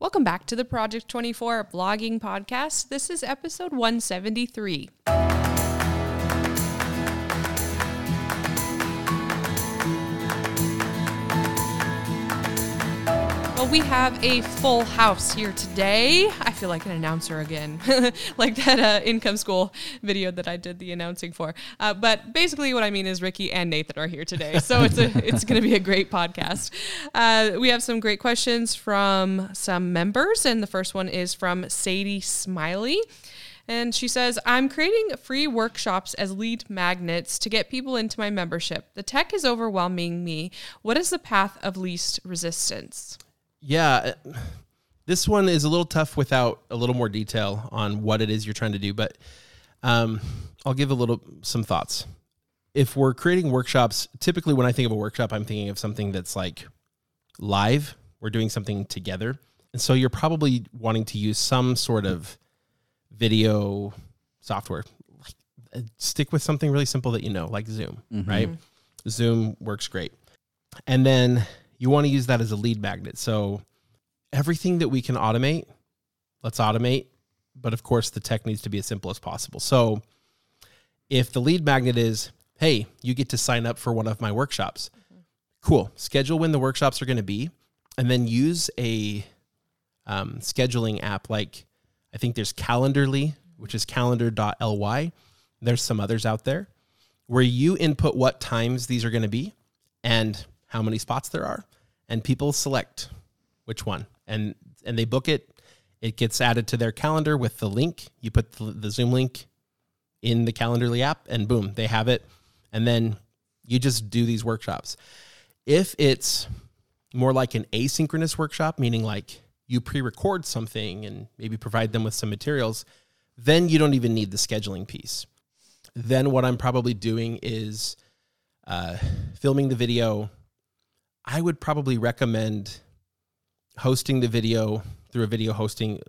Welcome back to the Project 24 blogging podcast. This is episode 173. We have a full house here today. I feel like an announcer again, like that uh, Income School video that I did the announcing for. Uh, but basically, what I mean is Ricky and Nathan are here today, so it's a it's going to be a great podcast. Uh, we have some great questions from some members, and the first one is from Sadie Smiley. And she says, I'm creating free workshops as lead magnets to get people into my membership. The tech is overwhelming me. What is the path of least resistance? Yeah, uh, this one is a little tough without a little more detail on what it is you're trying to do, but um, I'll give a little some thoughts. If we're creating workshops, typically when I think of a workshop, I'm thinking of something that's like live. We're doing something together, and so you're probably wanting to use some sort of video software. Uh, Stick with something really simple that you know, like Zoom, right? Zoom works great, and then you want to use that as a lead magnet. So everything that we can automate, let's automate. But of course, the tech needs to be as simple as possible. So if the lead magnet is, hey, you get to sign up for one of my workshops, cool. Schedule when the workshops are going to be, and then use a um, scheduling app like I think there's Calendarly, which is calendar.ly. There's some others out there where you input what times these are going to be and how many spots there are, and people select which one, and and they book it. It gets added to their calendar with the link. You put the, the Zoom link in the Calendarly app, and boom, they have it. And then you just do these workshops. If it's more like an asynchronous workshop, meaning like you pre-record something and maybe provide them with some materials, then you don't even need the scheduling piece. Then what I'm probably doing is uh, filming the video. I would probably recommend hosting the video through a video hosting.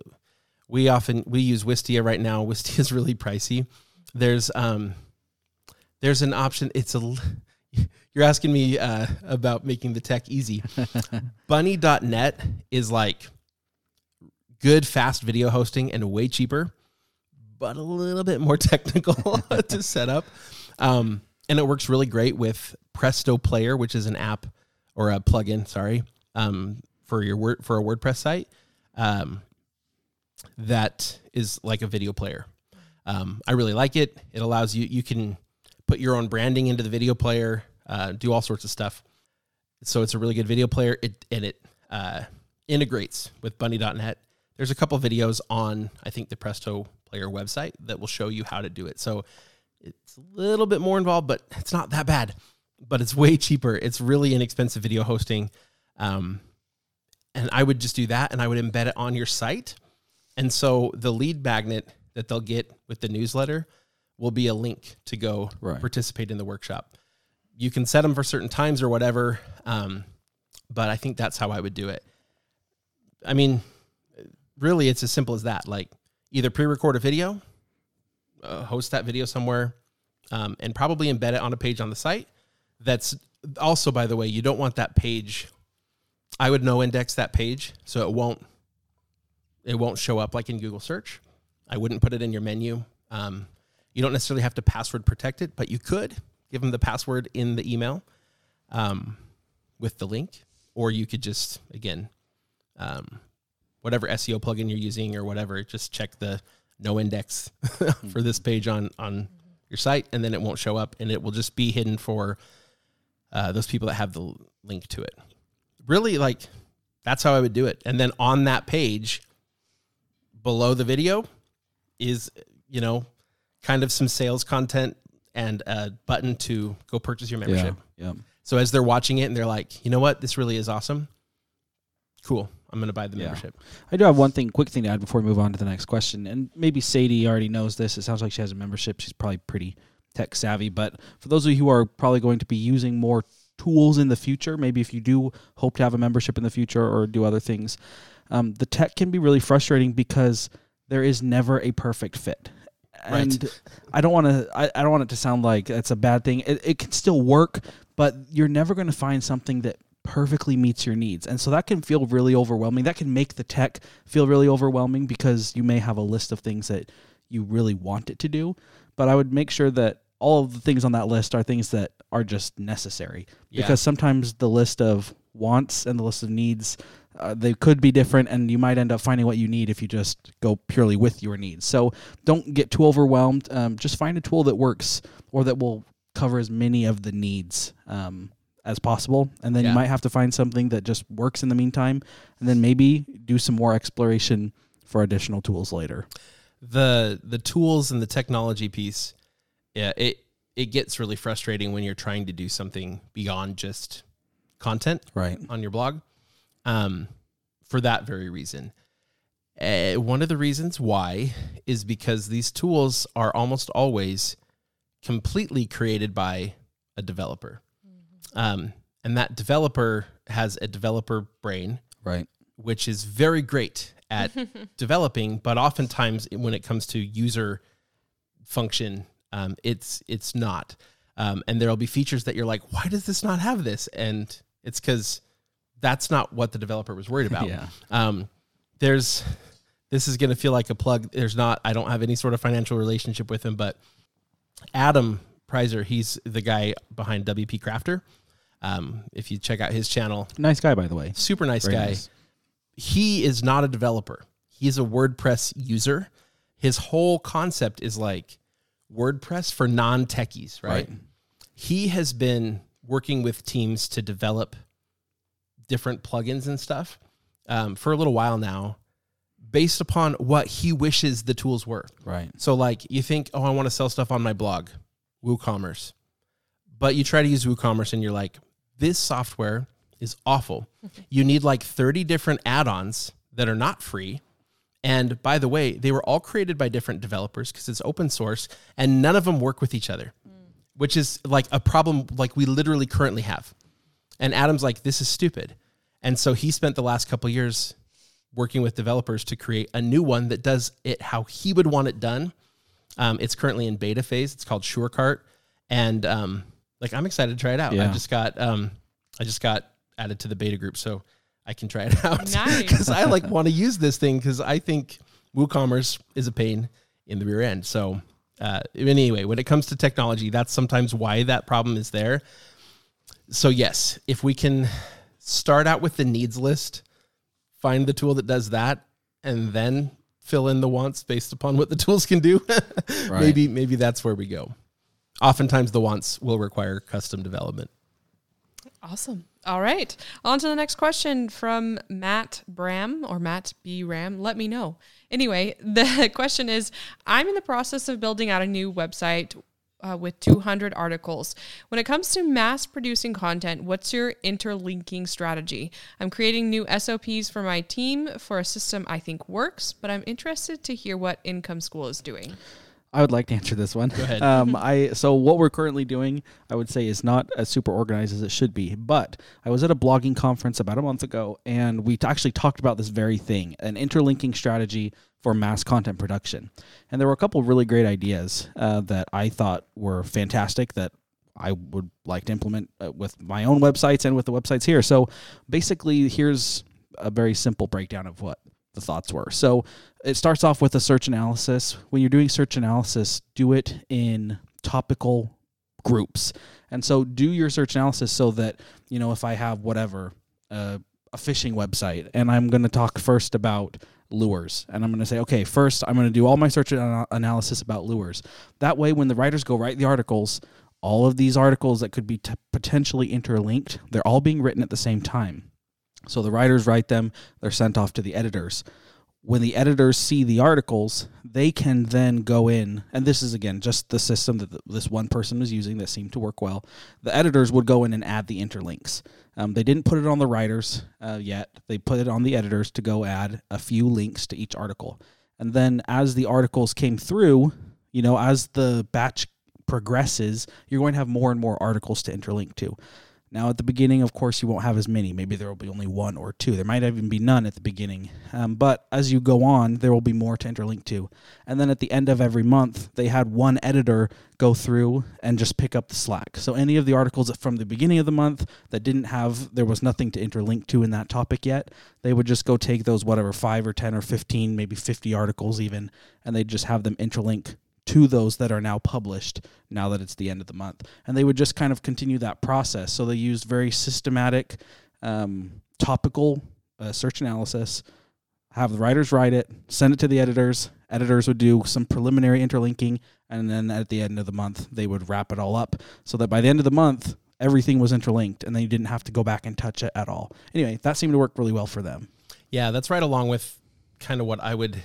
We often we use Wistia right now. Wistia is really pricey. There's um there's an option. It's a l- you're asking me uh, about making the tech easy. Bunny.net is like good fast video hosting and way cheaper, but a little bit more technical to set up. Um, and it works really great with Presto Player, which is an app or a plugin, sorry, um, for your word for a WordPress site. Um, that is like a video player. Um, I really like it. It allows you you can put your own branding into the video player, uh, do all sorts of stuff. So it's a really good video player. It and it uh, integrates with Bunny.net. There's a couple videos on I think the Presto Player website that will show you how to do it. So it's a little bit more involved, but it's not that bad. But it's way cheaper. It's really inexpensive video hosting. Um, and I would just do that and I would embed it on your site. And so the lead magnet that they'll get with the newsletter will be a link to go Right. participate in the workshop. You can set them for certain times or whatever, um, but I think that's how I would do it. I mean, really, it's as simple as that. Like either pre-record a video, uh, host that video somewhere, um, and probably embed it on a page on the site. That's also, by the way, you don't want that page. I would no index that page so it won't it won't show up like in Google search. I wouldn't put it in your menu. Um, you don't necessarily have to password protect it, but you could give them the password in the email um, with the link, or you could just again, um, whatever SEO plugin you're using or whatever, just check the no index for this page on on your site, and then it won't show up, and it will just be hidden for uh, those people that have the link to it. Really, like that's how I would do it, and then on that page below the video is you know kind of some sales content and a button to go purchase your membership. Yeah. yeah. So as they're watching it and they're like, you know what, this really is awesome. Cool, I'm gonna buy the Yeah. membership. I do have one thing, quick thing to add before we move on to the next question. And maybe Sadie already knows this. It sounds like she has a membership. She's probably pretty tech savvy. But for those of you who are probably going to be using more tools in the future, maybe if you do hope to have a membership in the future or do other things, um, the tech can be really frustrating because there is never a perfect fit. Right. And I don't want to. I, I don't want it to sound like it's a bad thing. It, it can still work, but you're never going to find something that perfectly meets your needs. And so that can feel really overwhelming. That can make the tech feel really overwhelming because you may have a list of things that you really want it to do. But I would make sure that all of the things on that list are things that are just necessary. Yeah. because sometimes the list of wants and the list of needs uh, they could be different and you might end up finding what you need if you just go purely with your needs. So don't get too overwhelmed. Um, just find a tool that works or that will cover as many of the needs um, as possible. And then Yeah. you might have to find something that just works in the meantime. And then maybe do some more exploration for additional tools later the the tools and the technology piece yeah it it gets really frustrating when you're trying to do something beyond just content right. on your blog um for that very reason. Uh, one of the reasons why is because these tools are almost always completely created by a developer. Um and that developer has a developer brain right. which is very great at developing, but oftentimes when it comes to user function, um, it's it's not. Um, and there'll be features that you're like, why does this not have this? And it's because that's not what the developer was worried about. Yeah. Um, there's this is going to feel like a plug. There's not. I don't have any sort of financial relationship with him, but Adam Preiser, he's the guy behind WP Crafter. Um, if you check out his channel, nice guy by the way super nice Very guy nice. He is not a developer. He's a WordPress user. His whole concept is like WordPress for non techies, right? Right. He has been working with teams to develop different plugins and stuff um, for a little while now, based upon what he wishes the tools were. right So, like, you think, oh, I want to sell stuff on my blog, WooCommerce. But you try to use WooCommerce and you're like, this software is awful. You need like 30 different add ons that are not free. And by the way, they were all created by different developers because it's open source and none of them work with each other, which is like a problem like we literally currently have. And Adam's like, this is stupid. And so he spent the last couple years working with developers to create a new one that does it how he would want it done. Um, it's currently in beta phase. It's called SureCart, and um, like I'm excited to try it out. I just got um, I just got added to the beta group, so I can try it out. Nice. because I like want to use this thing because I think WooCommerce is a pain in the rear end. So uh, anyway, when it comes to technology, that's sometimes why that problem is there. So yes, if we can start out with the needs list, find the tool that does that, and then fill in the wants based upon what the tools can do. maybe maybe that's where we go. Oftentimes the wants will require custom development. Awesome. All right. On to the next question from Matt Bram or Matt B. Ram. Let me know. Anyway, the question is I'm in the process of building out a new website uh, with 200 articles. When it comes to mass producing content, what's your interlinking strategy? I'm creating new SOPs for my team for a system I think works, but I'm interested to hear what Income School is doing. I would like to answer this one. Go ahead. Um, I so what we're currently doing, I would say, is not as super organized as it should be. But I was at a blogging conference about a month ago, and we t- actually talked about this very thing: an interlinking strategy for mass content production. And there were a couple of really great ideas uh, that I thought were fantastic that I would like to implement uh, with my own websites and with the websites here. So basically, here's a very simple breakdown of what the thoughts were. So it starts off with a search analysis. When you're doing search analysis, do it in topical groups. And so do your search analysis so that, you know, if I have whatever, uh, a fishing website, and I'm going to talk first about lures, and I'm going to say, okay, first I'm going to do all my search ana- analysis about lures. That way, when the writers go write the articles, all of these articles that could be t- potentially interlinked, they're all being written at the same time. So the writers write them, they're sent off to the editors. When the editors see the articles, they can then go in, and this is again just the system that this one person was using that seemed to work well. The editors would go in and add the interlinks. Um, they didn't put it on the writers uh, yet, they put it on the editors to go add a few links to each article. And then as the articles came through, you know, as the batch progresses, you're going to have more and more articles to interlink to Now, at the beginning, of course, you won't have as many. Maybe there will be only one or two. There might even be none at the beginning. Um, but as you go on, there will be more to interlink to. And then at the end of every month, they had one editor go through and just pick up the slack. So any of the articles from the beginning of the month that didn't have, there was nothing to interlink to in that topic yet, they would just go take those, whatever, five or 10 or 15, maybe 50 articles even, and they'd just have them interlink to those that are now published now that it's the end of the month. And they would just kind of continue that process. So they used very systematic, um, topical uh, search analysis, have the writers write it, send it to the editors. Editors would do some preliminary interlinking, and then at the end of the month, they would wrap it all up so that by the end of the month, everything was interlinked and then you didn't have to go back and touch it at all. Anyway, that seemed to work really well for them. Yeah, that's right along with kind of what I would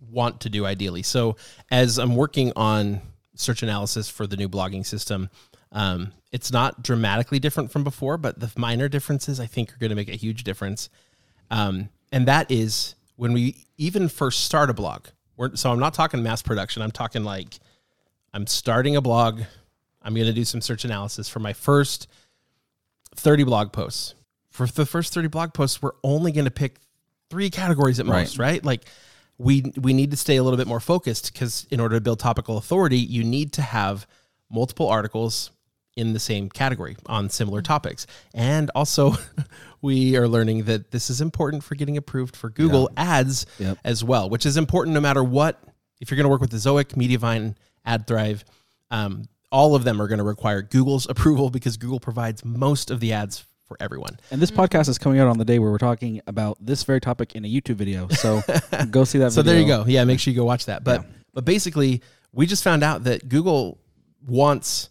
want to do ideally. So as I'm working on search analysis for the new blogging system, um, it's not dramatically different from before, but the minor differences I think are going to make a huge difference. Um, and that is when we even first start a blog. We're, so I'm not talking mass production. I'm talking like I'm starting a blog. I'm going to do some search analysis for my first 30 blog posts. For the first 30 blog posts, we're only going to pick three categories at Right. most, right? Like we we need to stay a little bit more focused because in order to build topical authority, you need to have multiple articles in the same category on similar topics. And also we are learning that this is important for getting approved for Google ads Yep. as well, which is important no matter what. If you're going to work with Ezoic, Mediavine, AdThrive, um, all of them are going to require Google's approval because Google provides most of the ads for everyone. And this podcast is coming out on the day where we're talking about this very topic in a YouTube video. So go see that So video. there you go. Yeah, make sure you go watch that. But Yeah. but basically, we just found out that Google wants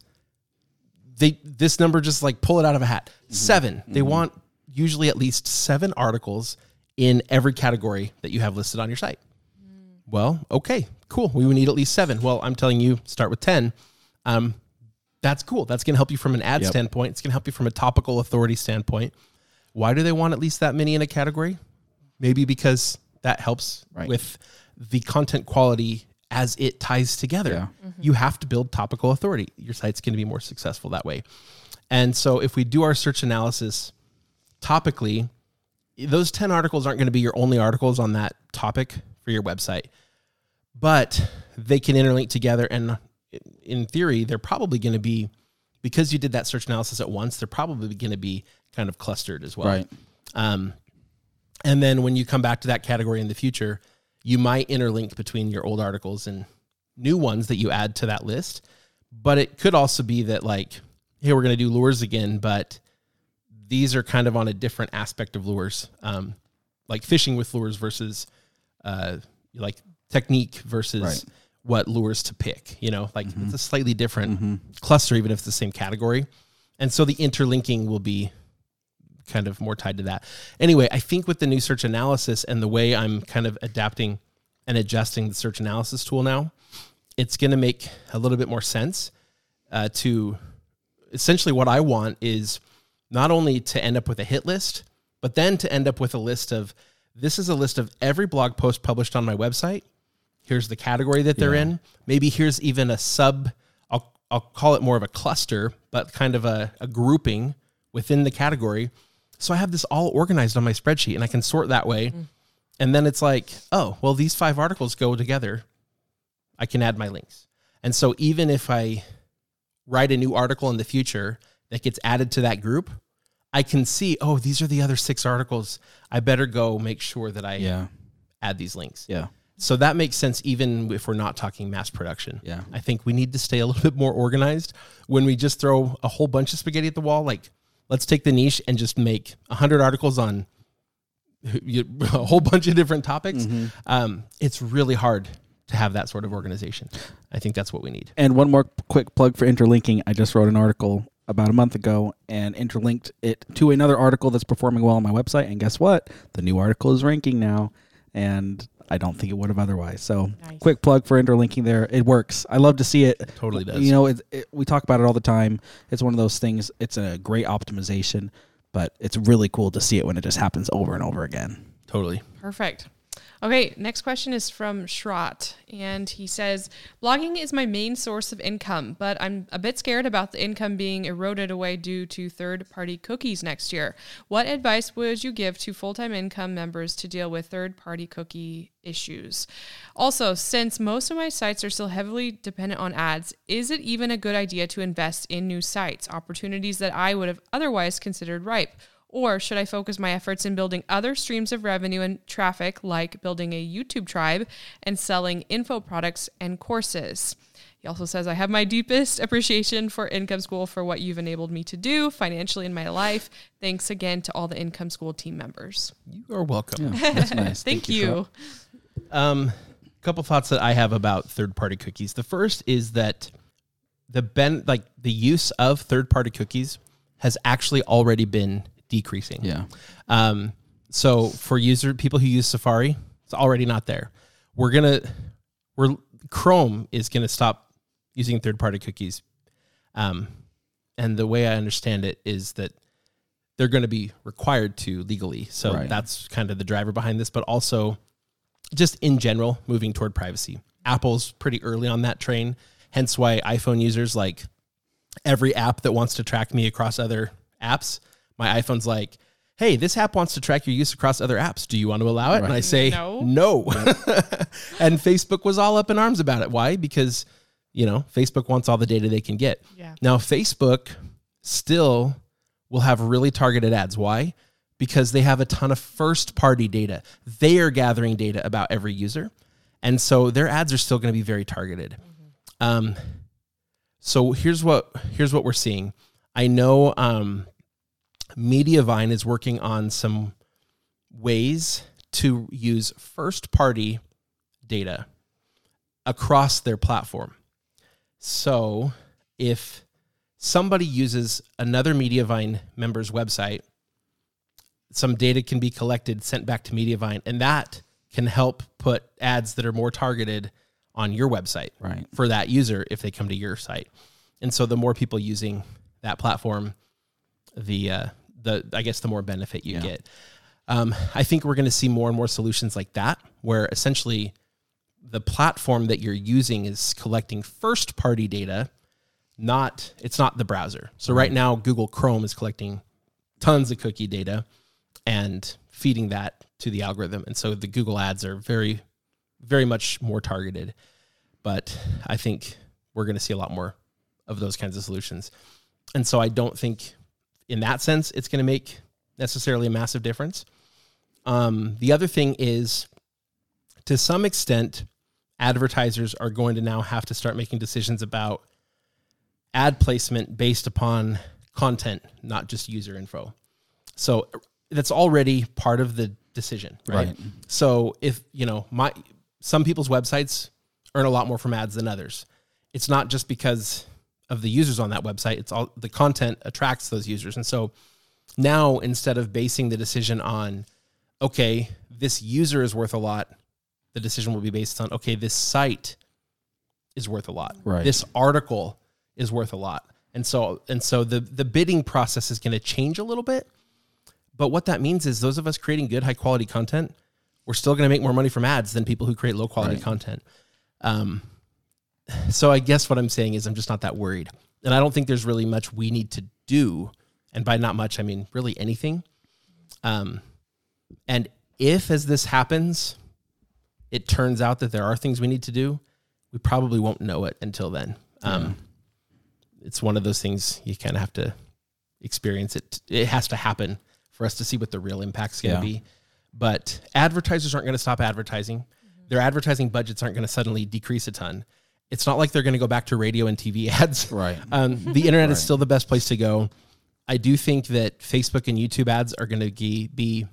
they this number just like pull it out of a hat. Mm-hmm. 7 They mm-hmm. want usually at least seven articles in every category that you have listed on your site. Mm. Well, okay, cool. We would need at least seven. Well, I'm telling you, start with ten. Um, that's cool. That's going to help you from an ad Yep. standpoint. It's going to help you from a topical authority standpoint. Why do they want at least that many in a category? Maybe because that helps Right. with the content quality as it ties together. Yeah. Mm-hmm. You have to build topical authority. Your site's going to be more successful that way. And so if we do our search analysis topically, those 10 articles aren't going to be your only articles on that topic for your website, but they can interlink together. And in theory, they're probably going to be, because you did that search analysis at once, they're probably going to be kind of clustered as well. Right. Um, and then when you come back to that category in the future, you might interlink between your old articles and new ones that you add to that list. But it could also be that, like, hey, we're going to do lures again, but these are kind of on a different aspect of lures, um, like fishing with lures versus uh, like technique versus Right. What lures to pick. You know, like it's a slightly different cluster, even if it's the same category. And so the interlinking will be kind of more tied to that. Anyway, I think with the new search analysis and the way I'm kind of adapting and adjusting the search analysis tool now, it's going to make a little bit more sense uh, to essentially what I want is not only to end up with a hit list, but then to end up with a list of this is a list of every blog post published on my website. Here's the category that they're Yeah. in. Maybe here's even a sub, I'll, I'll call it more of a cluster, but kind of a, a grouping within the category. So I have this all organized on my spreadsheet and I can sort that way. Mm. And then it's like, oh, well, these five articles go together. I can add my links. And so even if I write a new article in the future that gets added to that group, I can see, oh, these are the other six articles. I better go make sure that I Yeah. add these links. Yeah. So that makes sense even if we're not talking mass production. Yeah. I think we need to stay a little bit more organized when we just throw a whole bunch of spaghetti at the wall. Like, let's take the niche and just make 100 articles on a whole bunch of different topics. Mm-hmm. Um, it's really hard to have that sort of organization. I think that's what we need. And one more quick plug for interlinking. I just wrote an article about a month ago and interlinked it to another article that's performing well on my website. And guess what? The new article is ranking now. And I don't think it would have otherwise. So, Nice. quick plug for interlinking there. It works. I love to see it. Totally does. You know, it, it, we talk about it all the time. It's one of those things. It's a great optimization, but it's really cool to see it when it just happens over and over again. Totally. Perfect. Okay, next question is from Shrat, and he says, "Blogging is my main source of income, but I'm a bit scared about the income being eroded away due to third-party cookies next year. What advice would you give to full-time income members to deal with third-party cookie issues? Also, since most of my sites are still heavily dependent on ads, is it even a good idea to invest in new sites, opportunities that I would have otherwise considered ripe?" Or should I focus my efforts in building other streams of revenue and traffic, like building a YouTube tribe and selling info products and courses? He also says, I have my deepest appreciation for Income School for what you've enabled me to do financially in my life. Thanks again to all the Income School team members. You are welcome. Yeah, that's nice. Thank, for you. Um, a couple thoughts that I have about third-party cookies. The first is that the ben like the use of third-party cookies has actually already been decreasing. Yeah. Um, so for user people who use Safari, it's already not there. We're gonna we're Chrome is gonna stop using third party cookies. Um, and the way I understand it is that they're going to be required to legally. So Right. that's kind of the driver behind this, but also just in general, moving toward privacy. Apple's pretty early on that train, hence why iPhone users like every app that wants to track me across other apps, my iPhone's like, hey, this app wants to track your use across other apps. Do you want to allow it? And I say, No. no. and Facebook was all up in arms about it. Why? Because, you know, Facebook wants all the data they can get. Yeah. Now, Facebook still will have really targeted ads. Why? Because they have a ton of first party data. They are gathering data about every user. And so their ads are still going to be very targeted. Um, so here's what here's what we're seeing. I know um, Mediavine is working on some ways to use first party data across their platform. So if somebody uses another Mediavine member's website, some data can be collected, sent back to Mediavine, and that can help put ads that are more targeted on your website Right. for that user if they come to your site. And so the more people using that platform, the uh, the I guess the more benefit you Yeah. get. Um, I think we're going to see more and more solutions like that, where essentially the platform that you're using is collecting first party data, not it's not the browser. So right now Google Chrome is collecting tons of cookie data and feeding that to the algorithm. And so the Google ads are very very much more targeted. But I think we're going to see a lot more of those kinds of solutions. And so I don't think in that sense it's going to make necessarily a massive difference. Um, the other thing is to some extent, advertisers are going to now have to start making decisions about ad placement based upon content, not just user info. So that's already part of the decision, right? Right. So if, you know, my some people's websites earn a lot more from ads than others. It's not just because of the users on that website, it's all the content attracts those users. And so now instead of basing the decision on okay, this user is worth a lot, the decision will be based on okay, this site is worth a lot. Right. This article is worth a lot. And so and so the the bidding process is going to change a little bit. But what that means is those of us creating good high quality content, we're still going to make more money from ads than people who create low quality Right. content. Um so I guess what I'm saying is I'm just not that worried. And I don't think there's really much we need to do. And by not much, I mean really anything. Um, and if, as this happens, it turns out that there are things we need to do, we probably won't know it until then. Um, It's one of those things you kind of have to experience it. It has to happen for us to see what the real impact's going to Yeah. be. But advertisers aren't going to stop advertising. Their advertising budgets aren't going to suddenly decrease a ton. It's not like they're going to go back to radio and TV ads. Right. Um, the internet is still the best place to go. I do think that Facebook and YouTube ads are going to be, be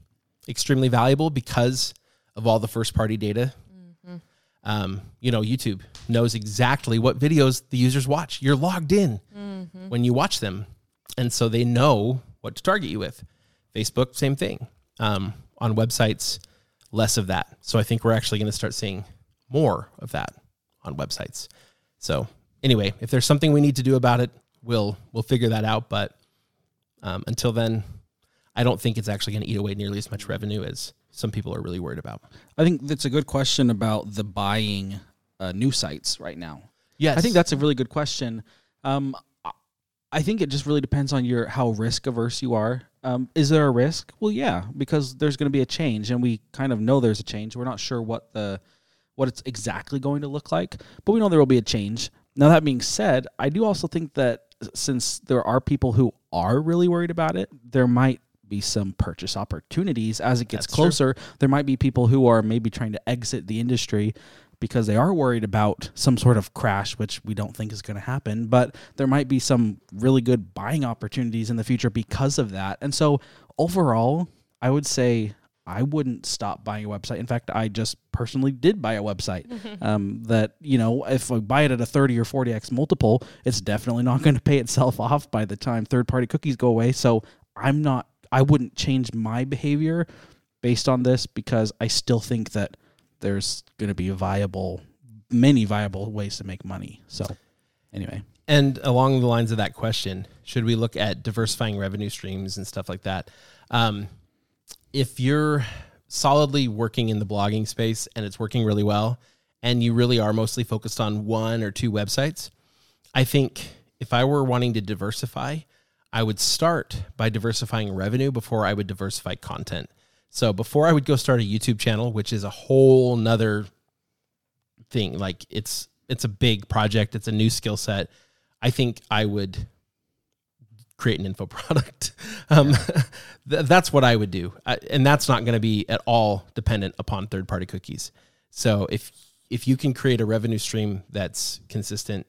extremely valuable because of all the first party data. Um, you know, YouTube knows exactly what videos the users watch. You're logged in when you watch them. And so they know what to target you with. Facebook, same thing. Um, on websites, less of that. So I think we're actually going to start seeing more of that on websites. So anyway, if there's something we need to do about it, we'll we'll figure that out. But um, until then, I don't think it's actually going to eat away nearly as much revenue as some people are really worried about. I think that's a good question about the buying uh, new sites right now. Yes. I think that's a really good question. Um, I- think it just really depends on your how risk averse you are. Um, is there a risk? Well, yeah, because there's going to be a change, and we kind of know there's a change. We're not sure what the what it's exactly going to look like, but we know there will be a change. Now that being said, I do also think that since there are people who are really worried about it, there might be some purchase opportunities as it gets That's true. closer. There might be people who are maybe trying to exit the industry because they are worried about some sort of crash, which we don't think is going to happen. But there might be some really good buying opportunities in the future because of that. And so overall, I would say I wouldn't stop buying a website. In fact, I just personally did buy a website. Um, that you know, if I buy it at a thirty or forty x multiple, it's definitely not going to pay itself off by the time third party cookies go away. So I'm not. I wouldn't change my behavior based on this because I still think that there's going to be a viable, many viable ways to make money. So anyway, And along the lines of that question, should we look at diversifying revenue streams and stuff like that? Um, if you're solidly working in the blogging space and it's working really well, and you really are mostly focused on one or two websites, I think if I were wanting to diversify, I would start by diversifying revenue before I would diversify content. So before I would go start a YouTube channel, which is a whole nother thing, like it's it's a big project, it's a new skill set. I think I would create an info product. Um, th- that's what I would do, I, and that's not going to be at all dependent upon third party cookies. So if if you can create a revenue stream that's consistent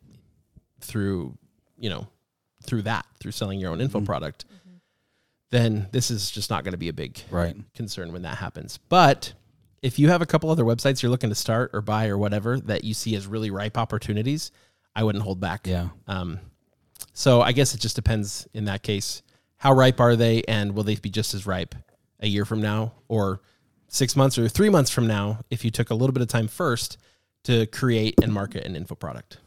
through you know through that through selling your own info product, then this is just not going to be a big right. concern when that happens. But if you have a couple other websites you're looking to start or buy or whatever that you see as really ripe opportunities, I wouldn't hold back. Yeah. Um, so I guess it just depends in that case. How ripe are they, and will they be just as ripe a year from now, or six months, or three months from now? If you took a little bit of time first to create and market an info product.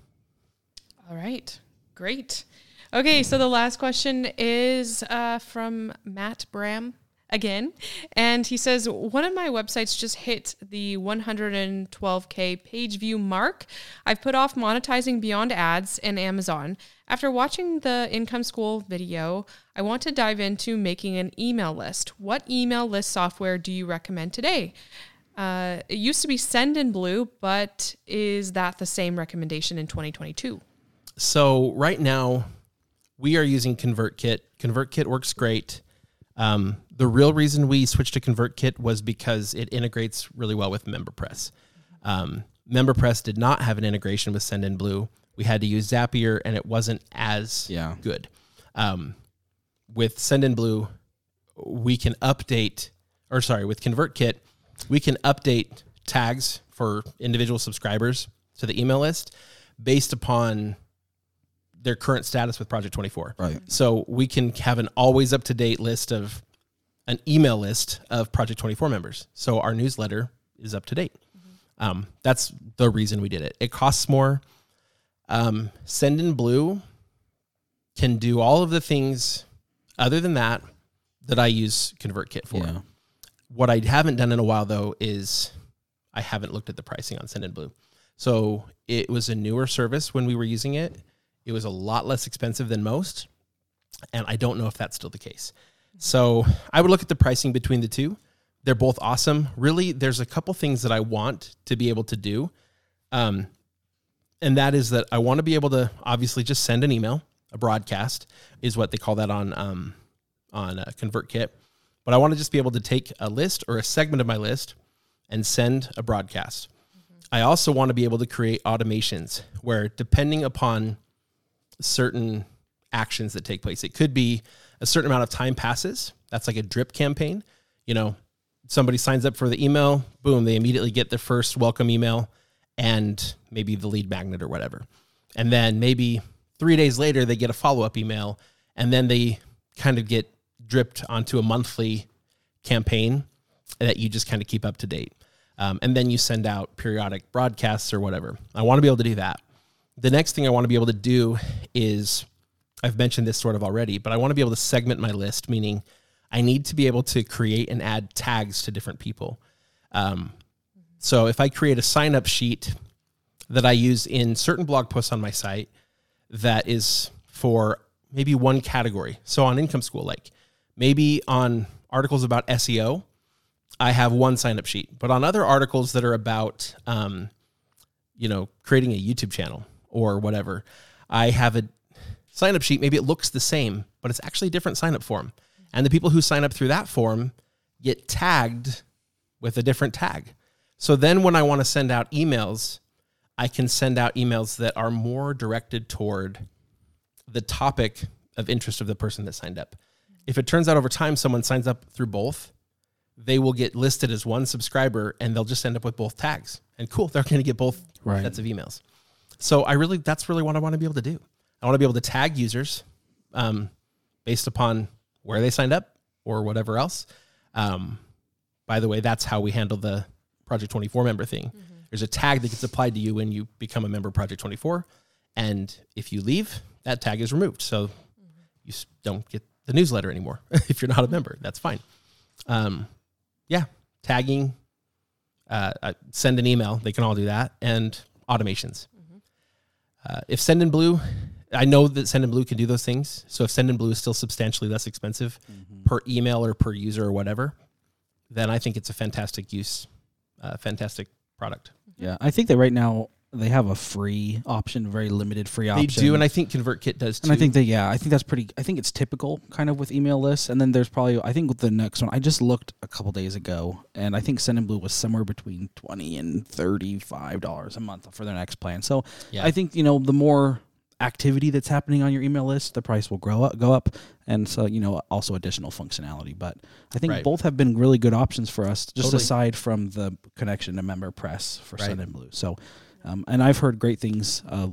All right. Great. Okay, so the last question is uh, from Matt Bram again. And he says, One of my websites just hit the 112K page view mark. I've put off monetizing beyond ads and Amazon. After watching the Income School video, I want to dive into making an email list. What email list software do you recommend today? Uh, it used to be Sendinblue, but is that the same recommendation in 2022? So right now, we are using ConvertKit. ConvertKit works great. Um, the real reason we switched to ConvertKit was because it integrates really well with MemberPress. Um, MemberPress did not have an integration with Sendinblue. We had to use Zapier, and it wasn't as Yeah. good. Um, with Sendinblue, we can update, or sorry, with ConvertKit, we can update tags for individual subscribers to the email list based upon their current status with Project 24. Right. So we can have an always up to date list of an email list of Project 24 members. So our newsletter is up to date. Um, that's the reason we did it. It costs more. Um, Sendinblue can do all of the things other than that that I use ConvertKit for. Yeah. What I haven't done in a while though is I haven't looked at the pricing on Sendinblue. So it was a newer service when we were using it. It was a lot less expensive than most, and I don't know if that's still the case. So I would look at the pricing between the two. They're both awesome. Really, there's a couple things that I want to be able to do, um, and that is that I want to be able to obviously just send an email. A broadcast is what they call that on um, on uh, ConvertKit. But I want to just be able to take a list or a segment of my list and send a broadcast. I also want to be able to create automations where, depending upon certain actions that take place, it could be a certain amount of time passes. That's like a drip campaign. You know, somebody signs up for the email, boom, they immediately get their first welcome email and maybe the lead magnet or whatever. And then maybe three days later, they get a follow up email and then they kind of get dripped onto a monthly campaign that you just kind of keep up to date. Um, and then you send out periodic broadcasts or whatever. I want to be able to do that. The next thing I want to be able to do is I've mentioned this sort of already, but I want to be able to segment my list, meaning I need to be able to create and add tags to different people. Um, so if I create a sign up sheet that I use in certain blog posts on my site that is for maybe one category. So on Income School, like maybe on articles about SEO, I have one sign up sheet, but on other articles that are about, um, you know, creating a YouTube channel or whatever, I have a sign up sheet. Maybe it looks the same, but it's actually a different sign up form. And the people who sign up through that form get tagged with a different tag. So then when I want to send out emails, I can send out emails that are more directed toward the topic of interest of the person that signed up. If it turns out over time someone signs up through both, they will get listed as one subscriber and they'll just end up with both tags. And cool, they're going to get both Right. sets of emails. So I really, that's really what I want to be able to do. I want to be able to tag users um, based upon where they signed up or whatever else. Um, by the way, that's how we handle the Project 24 member thing. There's a tag that gets applied to you when you become a member of Project 24. And if you leave, that tag is removed. So you don't get the newsletter anymore if you're not a member. That's fine. Um, yeah, tagging, uh, uh, send an email. They can all do that. And automations. Uh, if Sendinblue, I know that Sendinblue can do those things. So if Sendinblue is still substantially less expensive per email or per user or whatever, then I think it's a fantastic use, uh, fantastic product. Yeah, I think that right now they have a free option, very limited free option. They do, and I think ConvertKit does too. And I think that yeah, I think that's pretty. I think it's typical kind of with email lists. And then there's probably I think with the next one, I just looked a couple days ago, and I think Sendinblue was somewhere between twenty and thirty five dollars a month for their next plan. So Yeah. I think you know the more activity that's happening on your email list, the price will grow up, go up, and so you know also additional functionality. But I think Right. both have been really good options for us, just Totally. aside from the connection to MemberPress for Right. Sendinblue. So, um, and I've heard great things. Uh,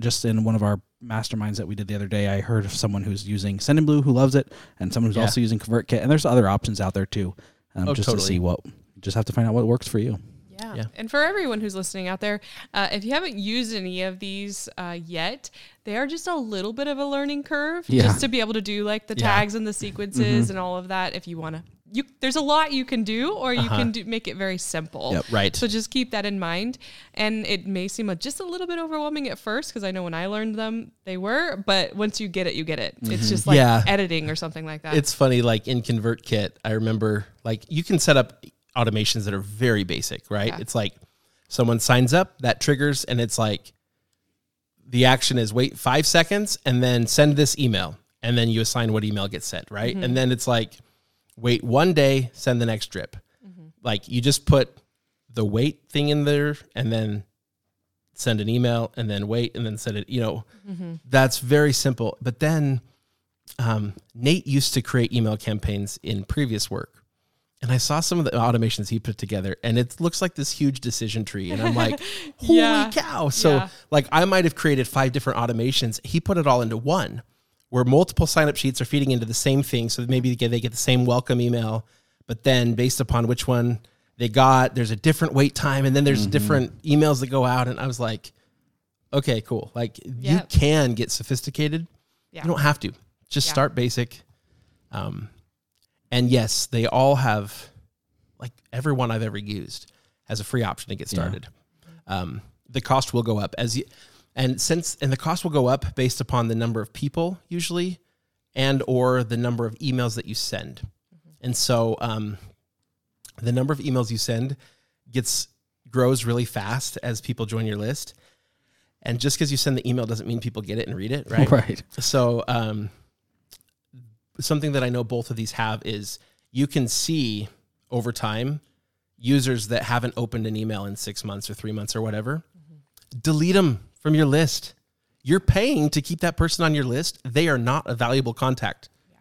just in one of our masterminds that we did the other day, I heard of someone who's using Sendinblue who loves it, and someone who's Yeah. also using ConvertKit. And there's other options out there too, um, Oh, just totally. to see what. Just have to find out what works for you. Yeah. Yeah. And for everyone who's listening out there, uh, if you haven't used any of these uh, yet, they are just a little bit of a learning curve Yeah. just to be able to do like the Yeah. Mm-hmm. tags and the sequences and all of that. If you want to, you there's a lot you can do, or you Uh-huh. can do, make it very simple. Yep. right. So just keep that in mind. And it may seem a, just a little bit overwhelming at first because I know when I learned them, they were. But once you get it, you get it. It's just like editing or something like that. it's funny like in ConvertKit i remember like you can set up automations that are very basic right? Yeah. it's like someone signs up that triggers and it's like the action is wait five seconds and then send this email and then you assign what email gets sent right? Mm-hmm. And then it's like wait one day send the next drip. Mm-hmm. Like you just put the wait thing in there and then send an email and then wait and then send it you know? Mm-hmm. That's very simple. But then um, Nate used to create email campaigns in previous work. And I saw some of the automations he put together, and it looks like this huge decision tree. And I'm like, holy Yeah. cow. So, Yeah. like, I might have created five different automations. He put it all into one where multiple sign up sheets are feeding into the same thing. So maybe they get, they get the same welcome email, but then based upon which one they got, there's a different wait time, and then there's different emails that go out. And I was like, okay, cool. Like, you can get sophisticated. Yeah. You don't have to. Just Yeah. start basic. Um, and yes, they all have, like everyone I've ever used has a free option to get Yeah. started. Um, the cost will go up as you, and since and the cost will go up based upon the number of people usually, and or the number of emails that you send. And so, um, the number of emails you send gets grows really fast as people join your list. And just because you send the email doesn't mean people get it and read it, right? Right. So, um, something that I know both of these have is you can see over time users that haven't opened an email in six months or three months or whatever. Delete them from your list. You're paying to keep that person on your list. They are not a valuable contact. Yeah.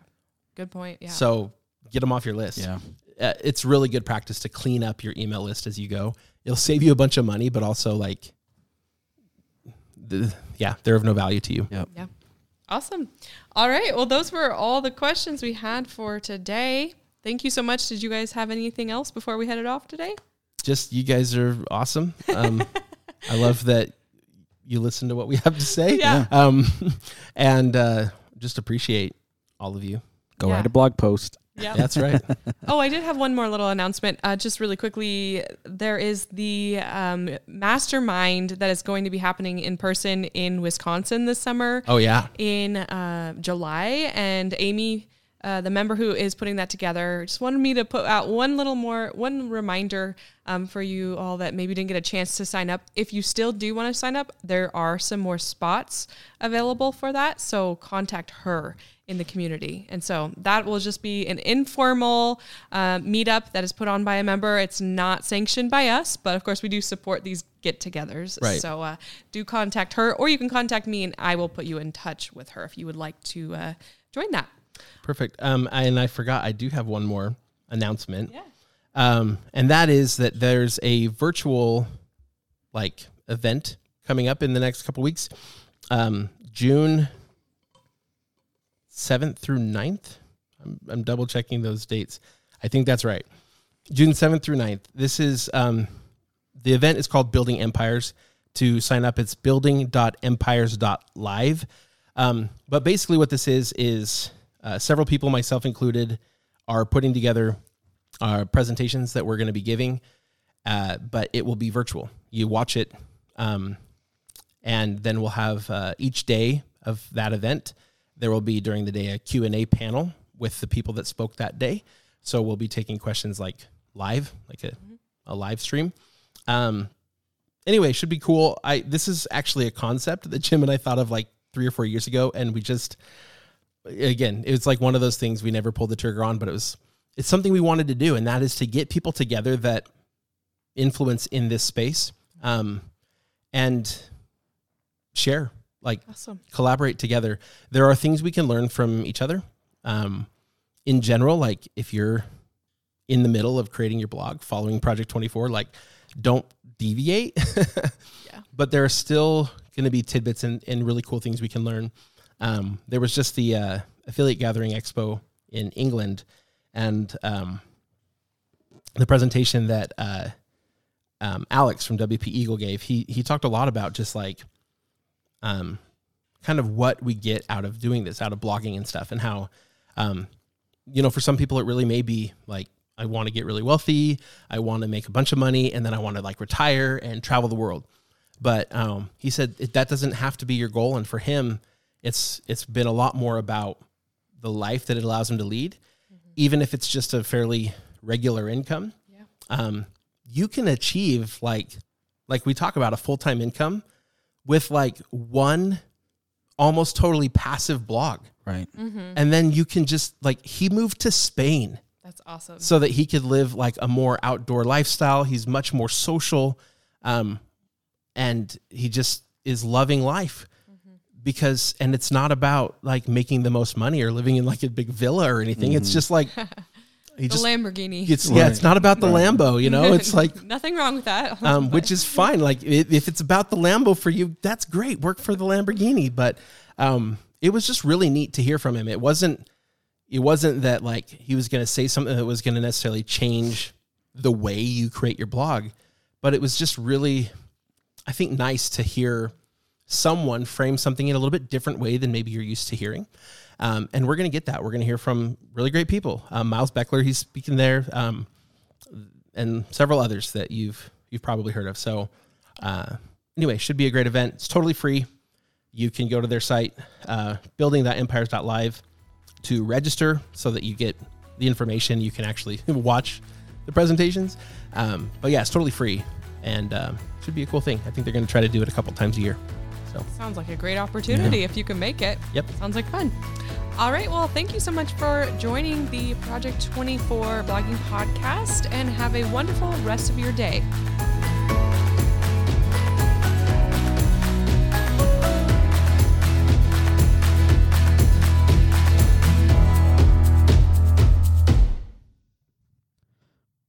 Good point. Yeah. So get them off your list. Yeah. Uh, it's really good practice to clean up your email list as you go. It'll save you a bunch of money, but also like, the, yeah, they're of no value to you. Yep. Yeah. Awesome. All right. Well, those were all the questions we had for today. Thank you so much. Did you guys have anything else before we headed off today? just you guys are awesome. Um, I love that you listen to what we have to say. Yeah. Um, and uh, just appreciate all of you. Go Yeah. write a blog post. Yeah. That's right. Oh, I did have one more little announcement. Uh, just really quickly, there is the um, mastermind that is going to be happening in person in Wisconsin this summer Oh yeah. in uh, July, and Amy. Uh, the member who is putting that together just wanted me to put out one little more one reminder um, for you all that maybe didn't get a chance to sign up. If you still do want to sign up there are some more spots available for that so contact her in the community. And so that will just be an informal uh, meetup that is put on by a member. It's not sanctioned by us but of course we do support these get-togethers. Right. so uh, do contact her or you can contact me and i will put you in touch with her if you would like to uh, join that Perfect. Um, and I forgot I do have one more announcement. Yeah. Um, and that is that there's a virtual like event coming up in the next couple weeks. Um, June 7th through 9th. I'm, I'm double checking those dates. I think that's right. June 7th through 9th. This is um, the event is called Building Empires. To sign up, it's building.empires.live. Um, but basically, what this is is uh, several people, myself included, are putting together uh, presentations that we're going to be giving, uh, but it will be virtual. You watch it, um, and then we'll have uh, each day of that event. There will be during the day a Q and A panel with the people that spoke that day. So we'll be taking questions like live, like a, a live stream. Um, anyway, should be cool. I this is actually a concept that Jim and I thought of like three or four years ago, and we just again, it was like one of those things we never pulled the trigger on, but it was it's something we wanted to do, and that is to get people together that influence in this space, um, and share, like awesome collaborate together. There are things we can learn from each other. Um, in general, like if you're in the middle of creating your blog, following Project 24, like don't deviate. Yeah. But there are still going to be tidbits and, and really cool things we can learn. Um, there was just the uh, affiliate gathering expo in England, and um, the presentation that uh, um, Alex from WP Eagle gave. He he talked a lot about just like um, kind of what we get out of doing this, out of blogging and stuff, and how, um, you know, for some people it really may be like I want to get really wealthy, I want to make a bunch of money, and then I want to like retire and travel the world. But um, he said that doesn't have to be your goal, and for him, it's it's been a lot more about the life that it allows them to lead, even if it's just a fairly regular income. Yeah. Um, you can achieve like like we talk about a full time income with like one almost totally passive blog. Right. And then you can just like he moved to Spain That's awesome. so that he could live like a more outdoor lifestyle. He's much more social. Um, and he just is loving life because, and it's not about like making the most money or living in like a big villa or anything. It's just like, he the just, Lamborghini. it's, yeah, it's not about the Lambo, you know, it's like, nothing wrong with that. um, which is fine. Like i- if it's about the Lambo for you, that's great. Work for the Lamborghini. But um, it was just really neat to hear from him. It wasn't. It wasn't that like he was going to say something that was going to necessarily change the way you create your blog, but it was just really, I think, nice to hear someone frame something in a little bit different way than maybe you're used to hearing. Um, and we're going to get that. We're going to hear from really great people. Um, Miles Beckler, he's speaking there. Um, and several others that you've you've probably heard of. So uh, anyway, should be a great event. It's totally free. You can go to their site, uh, building.empires.live, to register so that you get the information. You can actually watch the presentations. Um, but yeah, it's totally free and um, should be a cool thing. I think they're going to try to do it a couple times a year. So Sounds like a great opportunity if you can make it. Yep. Sounds like fun. All right. Well, thank you so much for joining the Project 24 blogging podcast and have a wonderful rest of your day.